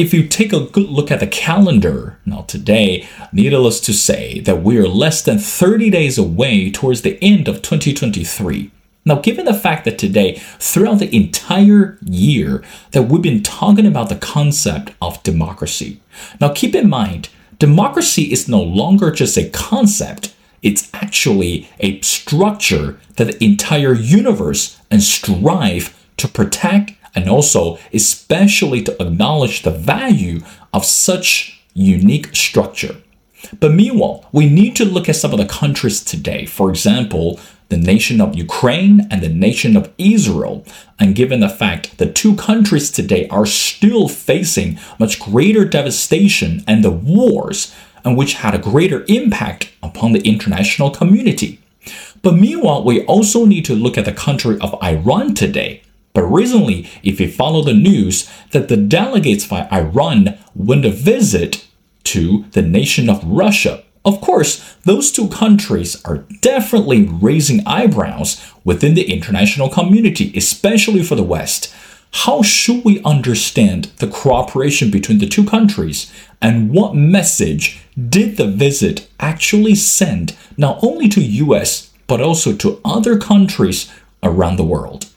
if you take a good look at the calendar, now today, needless to say that we are less than 30 days away towards the end of 2023. Now, given the fact that today, throughout the entire year, that we've been talking about the concept of democracy. Now, keep in mind, democracy is no longer just a concept, it's actually a structure that the entire universe and strive to protect and also especially to acknowledge the value of such unique structure. But meanwhile, we need to look at some of the countries today. For example, the nation of Ukraine and the nation of Israel. And given the fact the two countries today are still facing much greater devastation and the wars, and which had a greater impact upon the international community. But meanwhile, we also need to look at the country of Iran today. But recently, if you follow the news, that the delegates by Iran went a visit to the nation of Russia. Of course, those two countries are definitely raising eyebrows within the international community, especially for the West. How should we understand the cooperation between the two countries? And what message did the visit actually send not only to US but also to other countries around the world?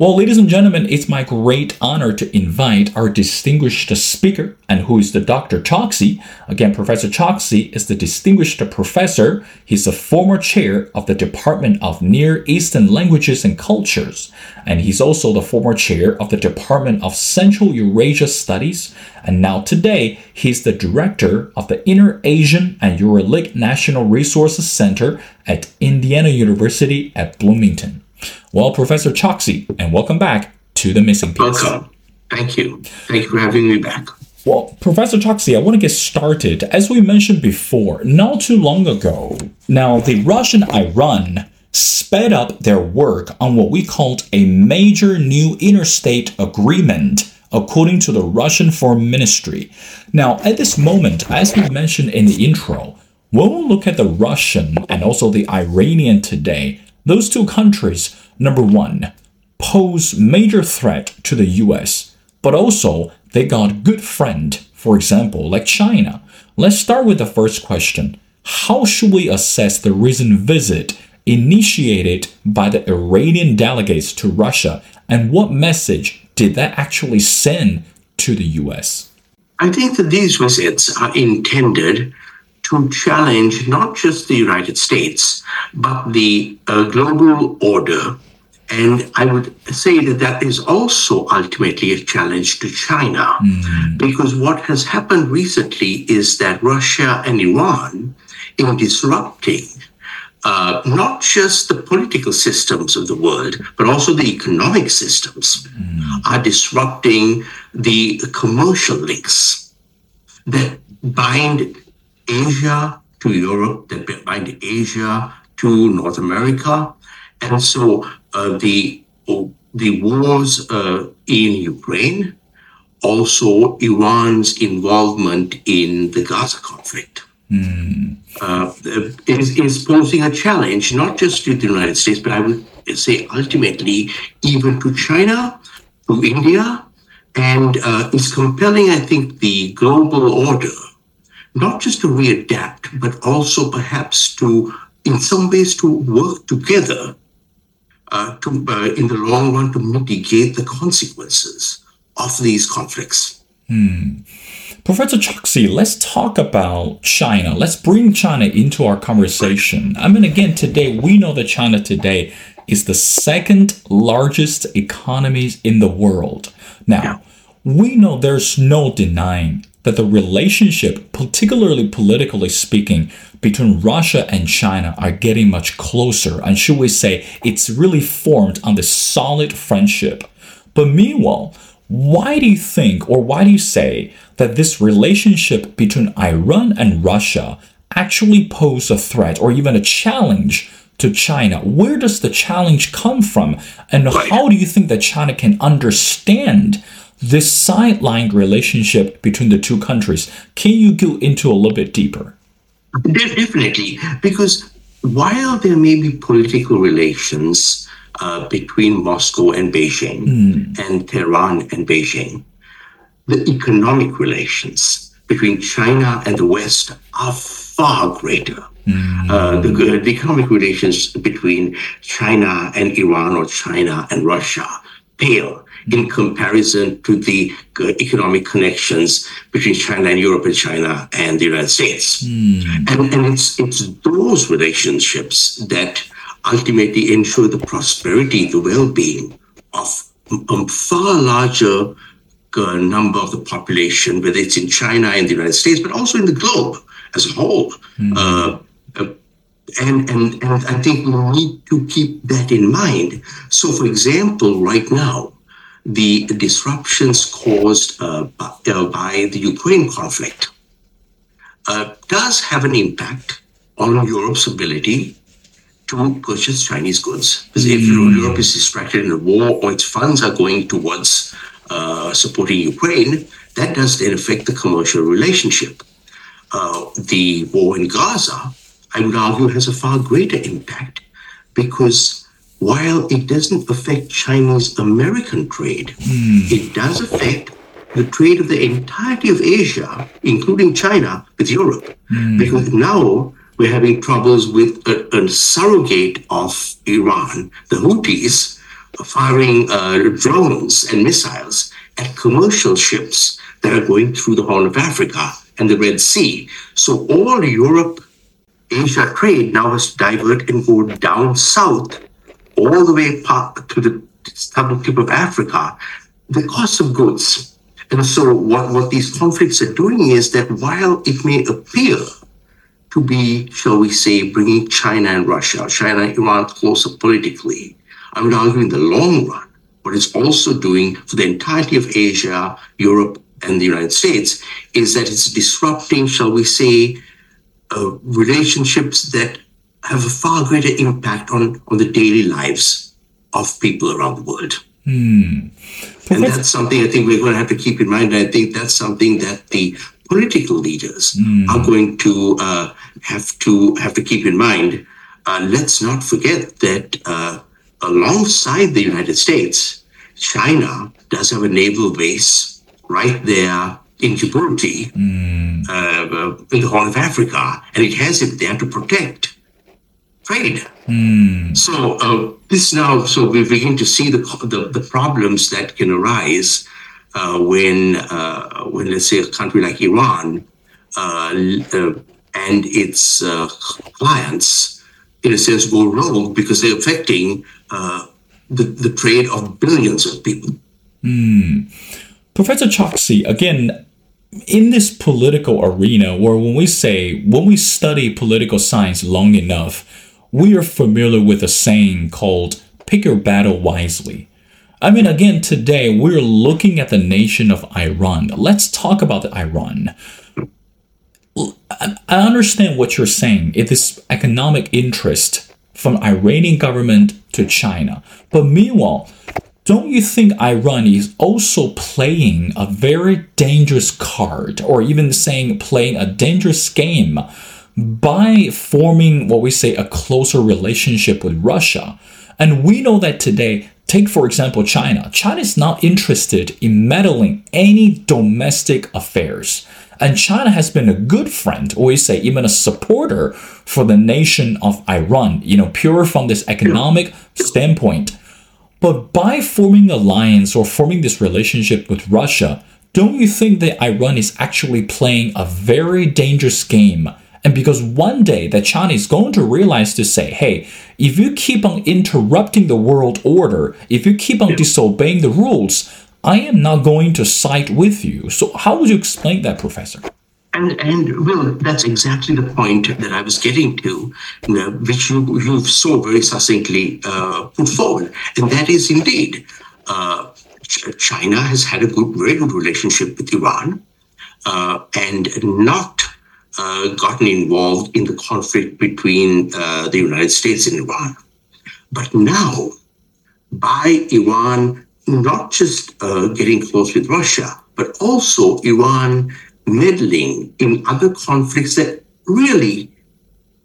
Well, ladies and gentlemen, it's my great honor to invite our distinguished speaker, and who is the Dr. Choksy. Again, Professor Choksy is the distinguished professor. He's a former chair of the Department of Near Eastern Languages and Cultures, and he's also the former chair of the Department of Central Eurasia Studies. And now today, he's the director of the Inner Asian and Uralic National Resources Center at Indiana University at Bloomington. Well, Professor Choksy, and welcome back to the missing piece. Welcome. Thank you. Thank you for having me back. Well, Professor Choksy, I want to get started. As we mentioned before, not too long ago, now the Russian Iran sped up their work on what we called a major new interstate agreement, according to the Russian Foreign Ministry. Now, at this moment, as we mentioned in the intro, when we look at the Russian and also the Iranian today, those two countries, number one, pose major threat to the US, but also they got good friend, for example, like China. Let's start with the first question. How should we assess the recent visit initiated by the Iranian delegates to Russia and what message did that actually send to the US? I think that these visits are intended to challenge not just the United States, but the uh, global order. And I would say that that is also ultimately a challenge to China, mm-hmm. because what has happened recently is that Russia and Iran, in disrupting uh, not just the political systems of the world, but also the economic systems, mm. are disrupting the commercial links that bind Asia to Europe, that bind Asia to North America. And so uh, the, the wars uh, in Ukraine, also Iran's involvement in the Gaza conflict. Mm. Uh, is, is posing a challenge not just to the United States, but I would say ultimately even to China, to India, and uh, is compelling, I think, the global order not just to readapt, but also perhaps to, in some ways, to work together uh, to, uh, in the long run to mitigate the consequences of these conflicts. Hmm. Professor Choksy, let's talk about China. Let's bring China into our conversation. I mean, again, today, we know that China today is the second largest economy in the world. Now, yeah. we know there's no denying that the relationship, particularly politically speaking, between Russia and China are getting much closer. And should we say it's really formed on this solid friendship. But meanwhile, why do you think, or why do you say that this relationship between Iran and Russia actually pose a threat or even a challenge to China? Where does the challenge come from? And how do you think that China can understand this sidelined relationship between the two countries. Can you go into a little bit deeper? Definitely, because while there may be political relations uh, between Moscow and Beijing mm. and Tehran and Beijing, the economic relations between China and the West are far greater. Mm. Uh, the, the, economic relations between China and Iran or China and Russia pale in comparison to the uh, economic connections between China and Europe and China and the United States. Mm. And, and it's, it's those relationships that ultimately ensure the prosperity, the well being of a far larger uh, number of the population, whether it's in China and the United States, but also in the globe as a whole. Mm. Uh, uh, and, and, and I think we need to keep that in mind. So, for example, right now, the disruptions caused uh, by, uh, by, the Ukraine conflict uh, does have an impact on Europe's ability to purchase Chinese goods. Because if mm. Europe is distracted in a war or its funds are going towards uh, supporting Ukraine, that does then affect the commercial relationship. Uh, the war in Gaza, I would argue, has a far greater impact because while it doesn't affect Chinese American trade, mm. it does affect the trade of the entirety of Asia, including China, with Europe. Mm. Because now we're having troubles with a, a surrogate of Iran, the Houthis, firing uh, drones and missiles at commercial ships that are going through the Horn of Africa and the Red Sea. So all Europe Asia trade now has to divert and go down south all the way to the southern tip of Africa, the cost of goods. And so, what, what these conflicts are doing is that while it may appear to be, shall we say, bringing China and Russia, China and Iran closer politically, I would argue in the long run, what it's also doing for the entirety of Asia, Europe, and the United States is that it's disrupting, shall we say, uh, relationships that have a far greater impact on, on the daily lives of people around the world. Hmm. And that's something I think we're going to have to keep in mind. And I think that's something that the political leaders mm. are going to uh, have to have to keep in mind. Uh, let's not forget that uh, alongside the United States, China does have a naval base right there in Djibouti, mm. in the Horn of Africa, and it has it there to protect trade. Mm. So uh, this now, so we begin to see the the, the problems that can arise uh, when uh, when let's say a country like Iran uh, uh, and its uh, clients, in a sense, go rogue because they're affecting the the trade of billions of people. Mm. Professor Choksy, again, in this political arena where when we say when we study political science long enough we are familiar with a saying called pick your battle wisely. I mean, again, today we're looking at the nation of Iran. Let's talk about Iran. I understand what you're saying. It is economic interest from Iranian government to China. But meanwhile, don't you think Iran is also playing a very dangerous card, or even saying playing a dangerous game by forming what we say a closer relationship with Russia. And we know that today, take for example China. China is not interested in meddling any domestic affairs. And China has been a good friend, or we say even a supporter for the nation of Iran, you know, pure from this economic standpoint. But by forming alliance or forming this relationship with Russia, don't you think that Iran is actually playing a very dangerous game and because one day that China is going to realize to say, hey, if you keep on interrupting the world order, if you keep on disobeying the rules, I am not going to side with you. So how would you explain that, Professor? And, and Will, that's exactly the point that I was getting to, which you, you so very succinctly uh, put forward. And that is indeed, uh, China has had a good, very good relationship with Iran uh, and not uh, gotten involved in the conflict between uh, the United States and Iran. But now, by Iran not just uh, getting close with Russia, but also Iran meddling in other conflicts that really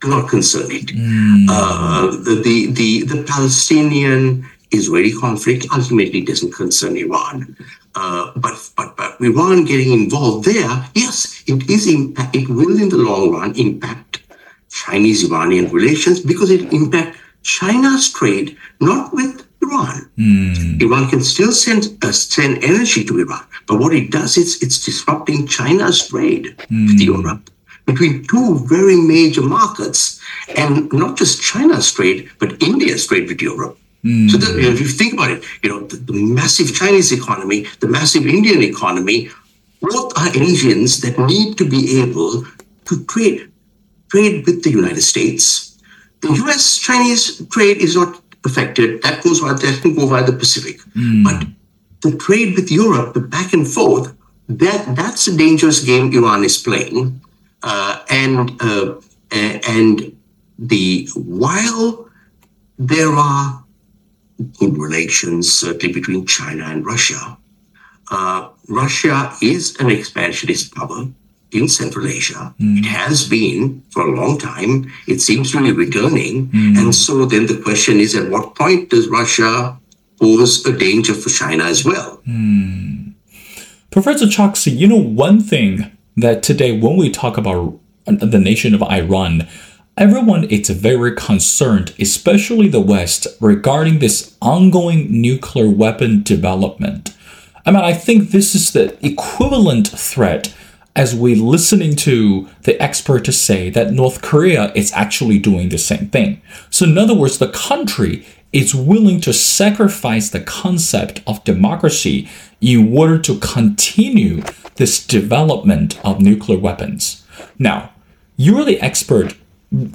do not concern it. Mm. the, the, the Palestinian Israeli conflict ultimately doesn't concern Iran. Uh, but, but but Iran getting involved there, yes, it is impact, it will in the long run impact Chinese Iranian relations because it impacts China's trade not with Iran. Mm. Iran can still send uh, send energy to Iran, but what it does is it's disrupting China's trade mm. with Europe between two very major markets, and not just China's trade, but India's trade with Europe. Mm. So know, if you think about it, you know, the, the, massive Chinese economy, the massive Indian economy, both are engines that need to be able to trade, trade with the United States. The U.S. Chinese trade is not affected. That goes via, that can go via the Pacific. Mm. But the trade with Europe, the back and forth, that that's a dangerous game Iran is playing. Uh, and uh, and the while there are good relations certainly between China and Russia, uh, Russia is an expansionist power in Central Asia. Mm. It has been for a long time. It seems to be returning. Mm. And so then the question is at what point does Russia pose a danger for China as well? Mm. Professor Choksy, you know, one thing that today, when we talk about the nation of Iran, everyone is very concerned, especially the West, regarding this ongoing nuclear weapon development. I mean, I think this is the equivalent threat as we listening to the expert to say that North Korea is actually doing the same thing. So in other words, the country is willing to sacrifice the concept of democracy in order to continue this development of nuclear weapons. Now, you're the expert,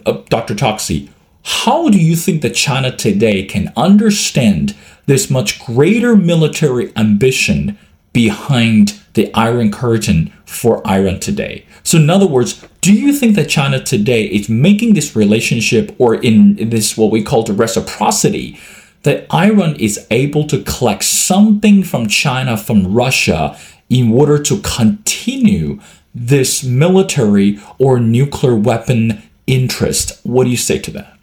uh, Dr. Choksy. How do you think that China today can understand this much greater military ambition behind the Iron Curtain for Iran today? So, in other words, do you think that China today is making this relationship or in, in this what we call the reciprocity that Iran is able to collect something from China, from Russia, in order to continue this military or nuclear weapon interest. What do you say to that?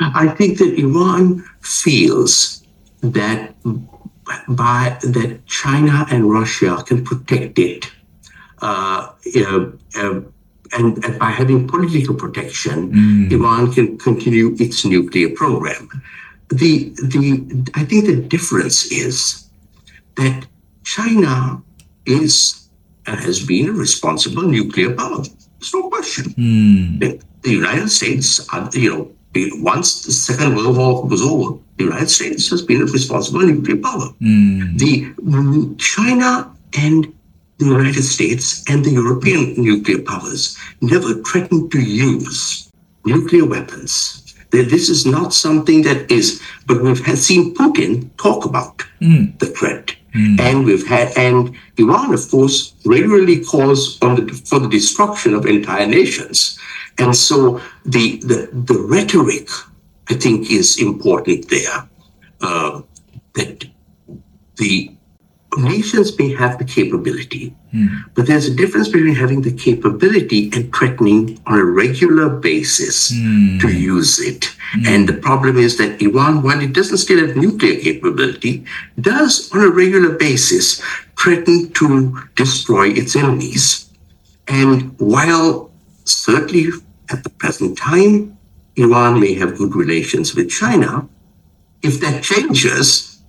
I think that Iran feels that by that China and Russia can protect it, uh, uh, uh, and, and, by having political protection, mm. Iran can continue its nuclear program. The the I think the difference is that China is and has been a responsible nuclear power. There's no question. Mm. The, United States, uh, you know, once the Second World War was over, the United States has been a responsible nuclear power. Mm. The China and the United States and the European nuclear powers never threatened to use nuclear weapons. This is not something that is, but we've seen Putin talk about mm. the threat. Mm. And we've had, and Iran, of course, regularly calls on the, for the destruction of entire nations. And so the, the, the rhetoric, I think, is important there. Uh, that the nations may have the capability, mm. but there's a difference between having the capability and threatening on a regular basis mm. to use it. Mm. And the problem is that Iran, while it doesn't still have nuclear capability, does on a regular basis threaten to destroy its enemies. And while certainly at the present time, Iran may have good relations with China, if that changes,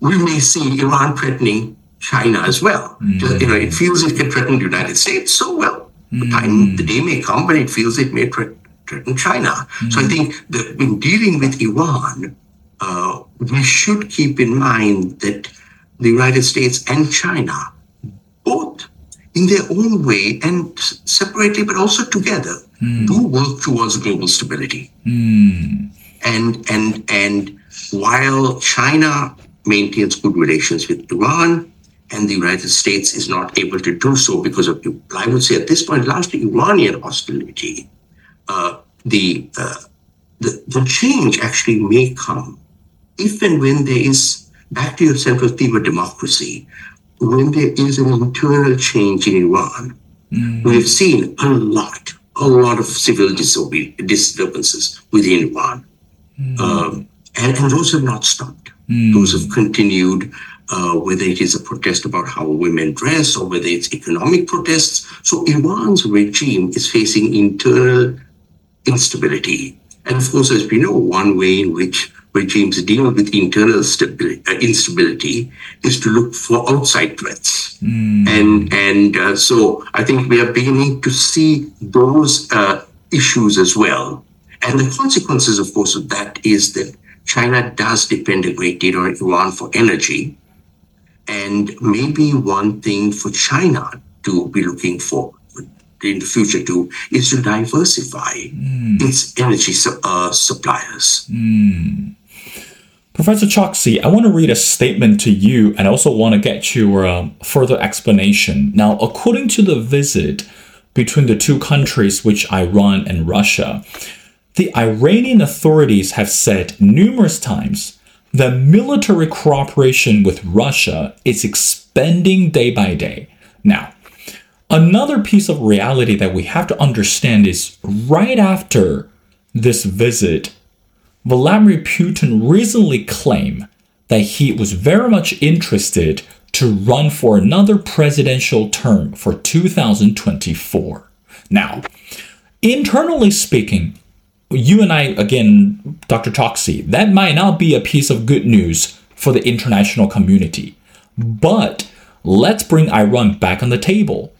we may see Iran threatening China as well. Mm. You know, it feels it can threaten the United States. So well, mm. the time, the day may come when it feels it may threaten, threaten China. Mm. So I think that in dealing with Iran, uh, we should keep in mind that the United States and China, both in their own way and separately, but also together, mm. do work towards global stability. Mm. And and and while China maintains good relations with Iran, and the United States is not able to do so because of, I would say at this point, largely Iranian hostility. Uh, the, uh, the, the change actually may come if and when there is, back to your central theme of democracy, when there is an internal change in Iran. Mm. We've seen a lot, a lot of civil disturbances within Iran. Mm. Um, And, and those have not stopped. Mm. Those have continued, uh, whether it is a protest about how women dress or whether it's economic protests. So Iran's regime is facing internal instability. And of course, as we know, one way in which regimes deal with internal uh, instability is to look for outside threats. Mm. And and uh, so I think we are beginning to see those uh, issues as well. And the consequences, of course, of that is that China does depend a great deal on Iran for energy. And maybe one thing for China to be looking for in the future too is to diversify mm. its energy su- uh, suppliers. Mm. Professor Choksy, I want to read a statement to you and I also want to get your uh, further explanation. Now, according to the visit between the two countries, which Iran and Russia, the Iranian authorities have said numerous times that military cooperation with Russia is expanding day by day. Now, another piece of reality that we have to understand is right after this visit, Vladimir Putin recently claimed that he was very much interested to run for another presidential term for 2024. Now, internally speaking, you and I, again, Dr. Choksy, that might not be a piece of good news for the international community. But let's bring Iran back on the table.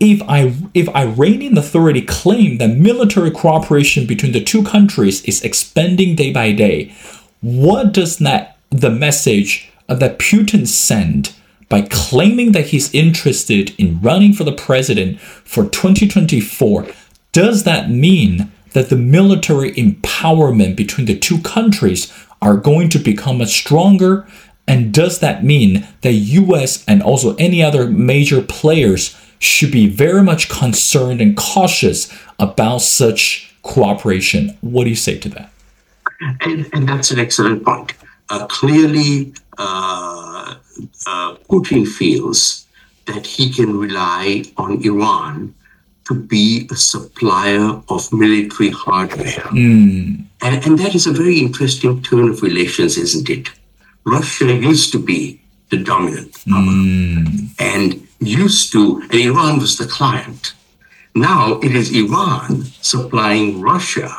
If, I, if Iranian authority claim that military cooperation between the two countries is expanding day by day, what does that the message that Putin sent by claiming that he's interested in running for the president for 2024? Does that mean that the military empowerment between the two countries are going to become stronger? And does that mean that US and also any other major players should be very much concerned and cautious about such cooperation? What do you say to that? And, and that's an excellent point. Uh, clearly, uh, uh, Putin feels that he can rely on Iran to be a supplier of military hardware. Mm. And, and that is a very interesting turn of relations, isn't it? Russia used to be the dominant power Mm. and used to, and Iran was the client. Now it is Iran supplying Russia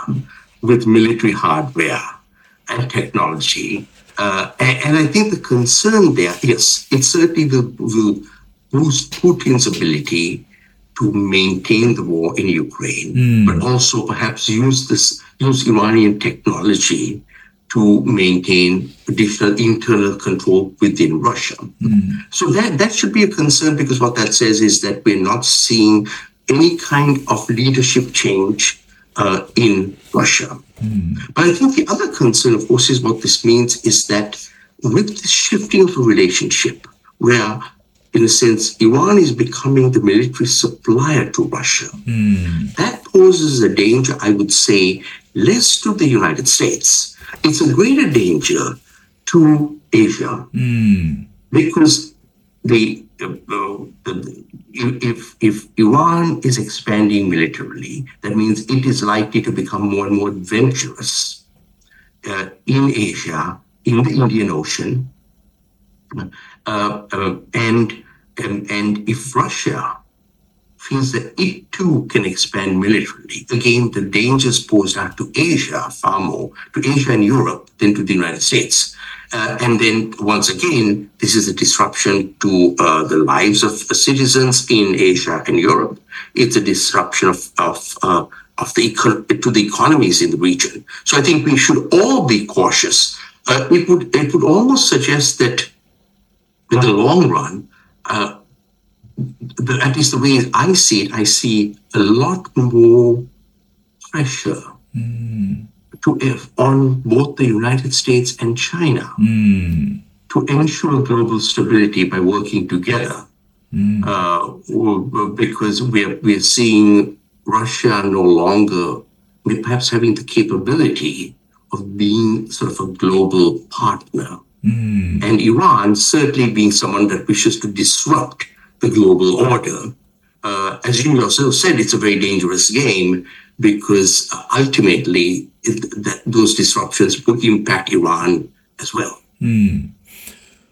with military hardware and technology. Uh, and, and I think the concern there, yes, it certainly will, will boost Putin's ability to maintain the war in Ukraine, but also perhaps use this use Iranian technology to maintain additional internal control within Russia. Hmm. So that that should be a concern because what that says is that we're not seeing any kind of leadership change uh, in Russia. Hmm. But I think the other concern, of course, is what this means is that with the shifting of the relationship, where in a sense, Iran is becoming the military supplier to Russia. Hmm. That poses a danger, I would say, less to the United States. It's a greater danger to Asia Mm. because the, uh, the if if Iran is expanding militarily, that means it is likely to become more and more adventurous uh, in Asia, in the Indian Ocean, uh, uh, and, and and if Russia feels that it too can expand militarily, again the dangers posed are to Asia far more, to Asia and Europe than to the United States. Uh, and then once again, this is a disruption to uh, the lives of the citizens in Asia and Europe. It's a disruption of of uh, of the eco- to the economies in the region. So I think we should all be cautious. Uh, it would it would almost suggest that in the long run, uh, the, at least the way I see it, I see a lot more pressure hmm. to if on both the United States and China Mm. to ensure global stability by working together. Hmm. Uh, uh, because we're we're seeing Russia no longer perhaps having the capability of being sort of a global partner. Hmm. And Iran certainly being someone that wishes to disrupt the global order. Uh, as you yourself said, it's a very dangerous game. because ultimately it, that, those disruptions would impact Iran as well. Mm.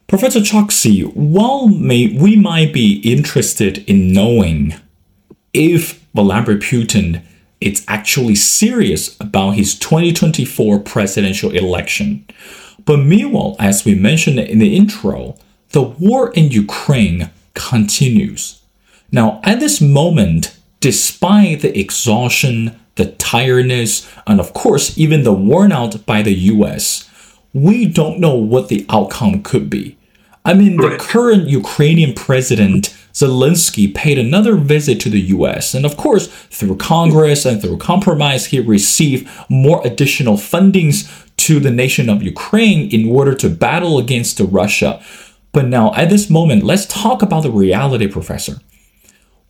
Professor Choksy, while may, we might be interested in knowing if Vladimir Putin is actually serious about his 2024 presidential election, but meanwhile, as we mentioned in the intro, the war in Ukraine continues. Now, at this moment, despite the exhaustion, the tiredness, and of course, even the worn out by the US, we don't know what the outcome could be. I mean, the current Ukrainian president, Zelensky, paid another visit to the US. And of course, through Congress and through compromise, he received more additional fundings to the nation of Ukraine in order to battle against Russia. But now, at this moment, let's talk about the reality, Professor.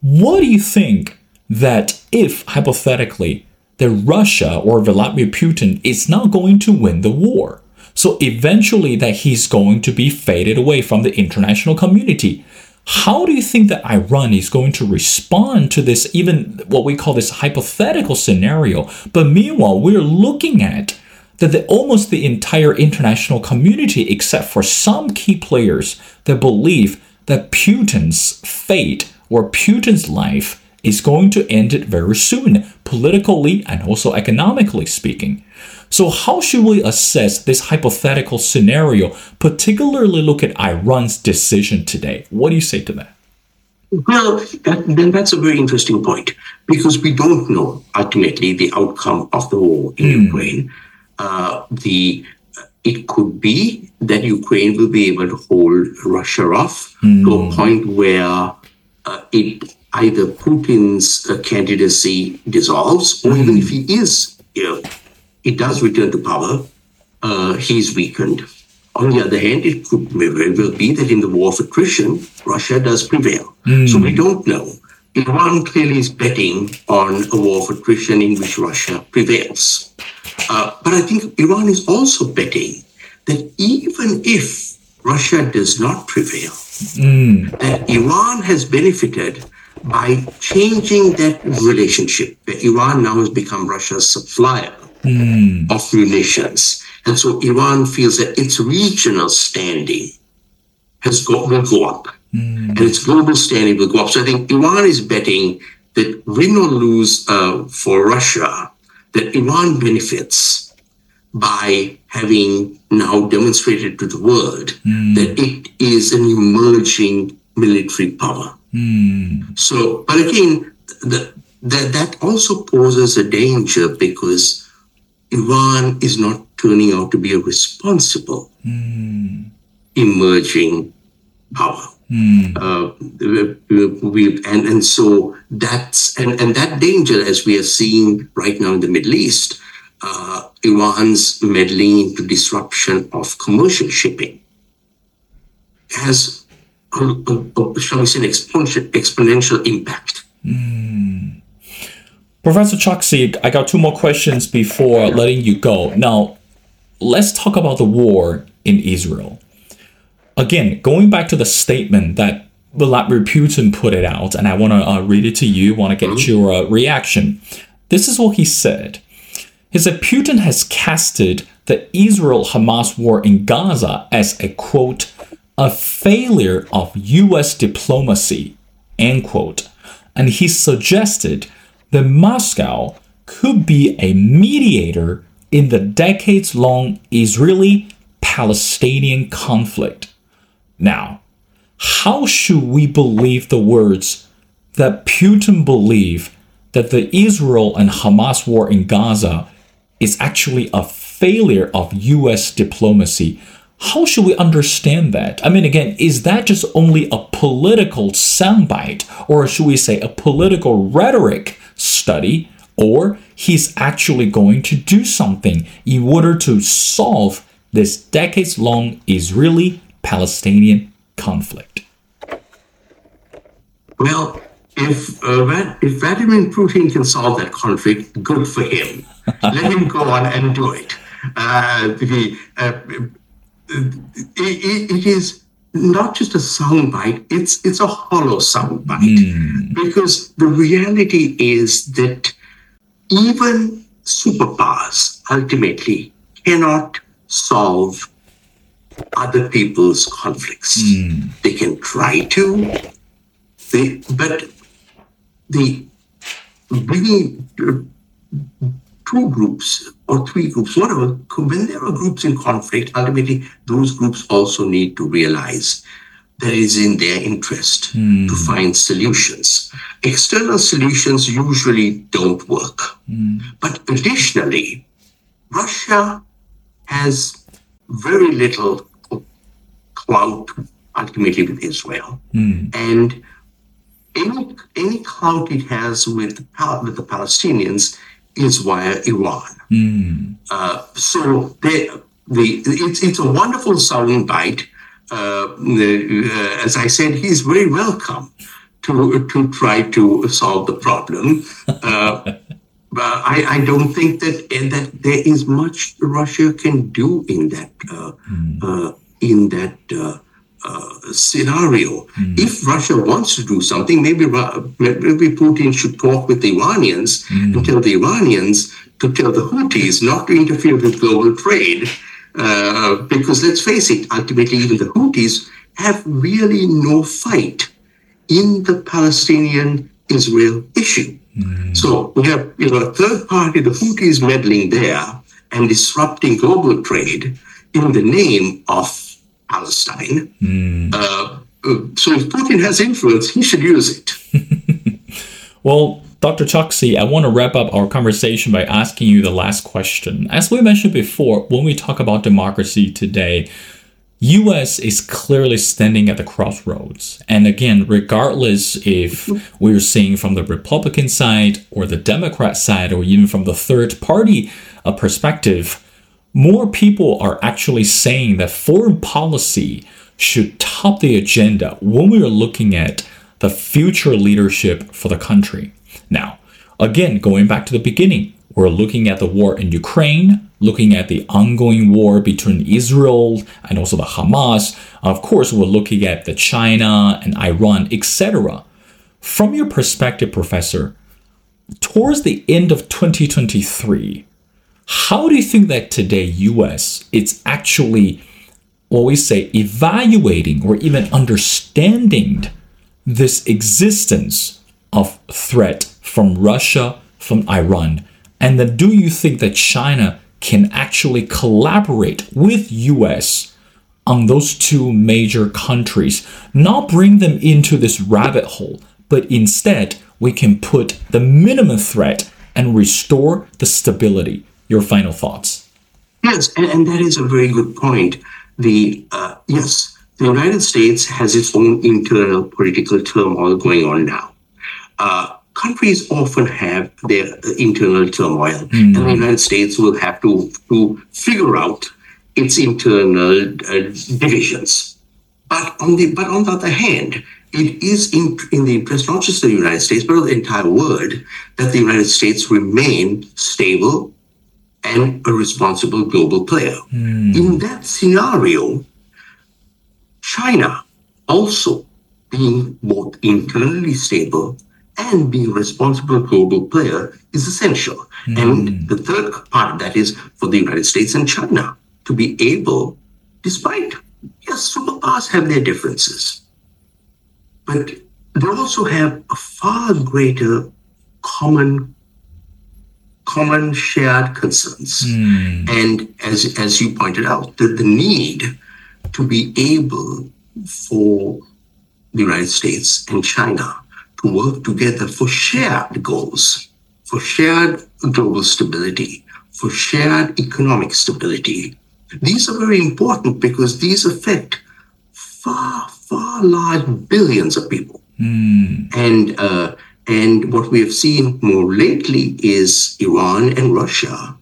What do you think that if, hypothetically, that Russia or Vladimir Putin is not going to win the war? So eventually that he's going to be faded away from the international community. How do you think that Iran is going to respond to this, even what we call this hypothetical scenario? But meanwhile, we're looking at that the, almost the entire international community, except for some key players that believe that Putin's fate or Putin's life is going to end it very soon, politically and also economically speaking. So, how should we assess this hypothetical scenario, particularly look at Iran's decision today? What do you say to that? Well, that, then that's a very interesting point because we don't know ultimately the outcome of the war in mm. Ukraine. Uh, the it could be that Ukraine will be able to hold Russia off mm. to a hmm. point where uh, it either Putin's uh, candidacy dissolves, or mm. even if he is, you know, it does return to power, uh, he's weakened. On the other hand, it could very well be that in the war of attrition, Russia does prevail. Mm. So we don't know. Iran clearly is betting on a war of attrition in which Russia prevails. Uh, but I think Iran is also betting that even if Russia does not prevail, mm. that Iran has benefited by changing that relationship. That Iran now has become Russia's supplier mm. of munitions. And so Iran feels that its regional standing has go, will go up mm. and its global standing will go up. So I think Iran is betting that win or lose uh, for Russia, that Iran benefits by having now demonstrated to the world mm. that it is an emerging military power. Mm. So, but again, the, that, that also poses a danger because Iran is not turning out to be a responsible mm. emerging power. Mm. Uh, we, and, and so that's and, and that danger, as we are seeing right now in the Middle East, uh, Iran's meddling into disruption of commercial shipping has, a, a, shall we say, an exponential, exponential impact. Mm. Professor Choksy, I got two more questions before letting you go. Now, let's talk about the war in Israel. Again, going back to the statement that Vladimir Putin put it out, and I want to uh, read it to you, want to get mm-hmm. your uh, reaction. This is what he said. He said Putin has casted the Israel Hamas war in Gaza as a quote, a failure of US diplomacy, end quote. And he suggested that Moscow could be a mediator in the decades long Israeli Palestinian conflict. Now, how should we believe the words that Putin believed that the Israel and Hamas war in Gaza is actually a failure of US diplomacy? How should we understand that? I mean, again, is that just only a political soundbite, or should we say a political rhetoric study, or he's actually going to do something in order to solve this decades long Israeli Palestinian conflict? Well, if, uh, if Vladimir Putin can solve that conflict, good for him. Let him go on and do it. Uh, the, uh, it, it is not just a soundbite, it's it's a hollow soundbite. Mm. Because the reality is that even superpowers ultimately cannot solve other people's conflicts. Hmm. They can try to, they, but the bringing uh, two groups or three groups, whatever, when there are groups in conflict, ultimately those groups also need to realize that it is in their interest to find solutions. External solutions usually don't work. But additionally, Russia has very little clout ultimately with Israel. And any any clout it has with the, with the Palestinians is via Iran. Uh, so they, the it's it's a wonderful sounding bite. Uh, the, uh, as I said, he's very welcome to to try to solve the problem. Uh, but I, I don't think that that there is much Russia can do in that uh, uh, in that uh, uh, scenario. If Russia wants to do something, maybe maybe Putin should talk with the Iranians and tell the Iranians to tell the Houthis not to interfere with global trade. Uh, because let's face it, ultimately, even the Houthis have really no fight in the Palestinian Israel issue. So we have you know a third party, the Houthis meddling there and disrupting global trade in the name of Palestine. Uh, uh, so if Putin has influence, he should use it. Well, Dr. Choksy, I want to wrap up our conversation by asking you the last question. As we mentioned before, when we talk about democracy today, US is clearly standing at the crossroads. And again, regardless if we're seeing from the Republican side or the Democrat side or even from the third party uh, perspective, more people are actually saying that foreign policy should top the agenda when we are looking at the future leadership for the country. Now, again, going back to the beginning, we're looking at the war in Ukraine, looking at the ongoing war between Israel and also the Hamas. Of course, we're looking at the China and Iran, etc. From your perspective, Professor, towards the end of 2023, how do you think that today US it's actually what we say evaluating or even understanding this existence of threat from Russia, from Iran? And then do you think that China can actually collaborate with US on those two major countries, not bring them into this rabbit hole, but instead we can put the minimum threat and restore the stability? Your final thoughts. Yes, and, that is a very good point. The uh, yes, the United States has its own internal political turmoil going on now. Uh, countries often have their internal turmoil, and the United States will have to to figure out its internal uh, divisions. But on the but on the other hand, it is in, in the interest not just of the United States but of the entire world that the United States remain stable and a responsible global player. In that scenario, China also being both internally stable and being a responsible global player is essential. Hmm. And the third part of that is for the United States and China to be able, despite, yes, superpowers have their differences, but they also have a far greater common common shared concerns. Hmm. And as as you pointed out, the, the need to be able for the United States and China to work together for shared goals, for shared global stability, for shared economic stability. These are very important because these affect far, far large billions of people. And uh, and what we have seen more lately is Iran and Russia,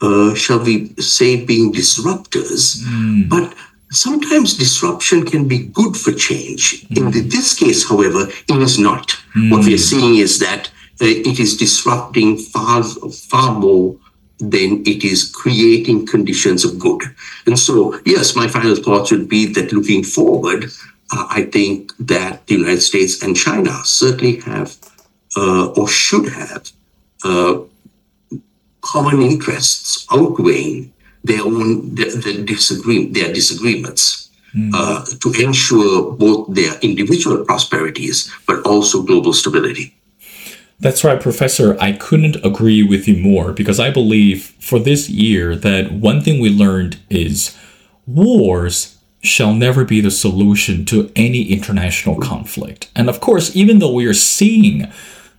uh, shall we say, being disruptors. But sometimes disruption can be good for change. In the, this case, however, it is not. What we are seeing is that uh, it is disrupting far, far more than it is creating conditions of good. And so, yes, my final thoughts would be that looking forward, uh, I think that the United States and China certainly have uh, or should have uh, common interests outweighing their own the, the disagree, their disagreements mm. uh, to ensure both their individual prosperities but also global stability. That's right, Professor. I couldn't agree with you more because I believe for this year that one thing we learned is wars shall never be the solution to any international conflict. And of course, even though we are seeing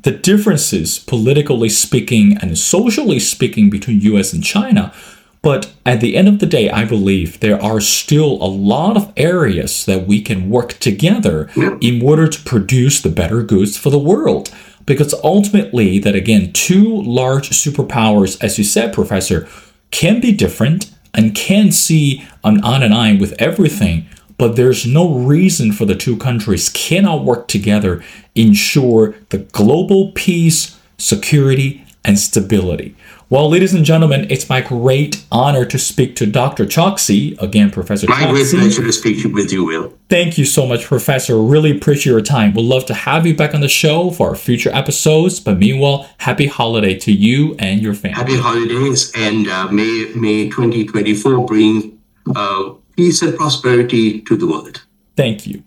the differences, politically speaking and socially speaking, between US and China, but at the end of the day, I believe there are still a lot of areas that we can work together in order to produce the better goods for the world. Because ultimately, that again, two large superpowers, as you said, Professor, can be different and can see an on and eye with everything, but there's no reason for the two countries cannot work together, ensure the global peace, security, and stability. Well, ladies and gentlemen, it's my great honor to speak to Dr. Choksy. Again, Professor my Choksy. great pleasure to speak with you, Will. Thank you so much, Professor. Really appreciate your time. We'd love to have you back on the show for our future episodes. But meanwhile, happy holiday to you and your family. Happy holidays, and uh, may May 2024 bring uh, peace and prosperity to the world. Thank you.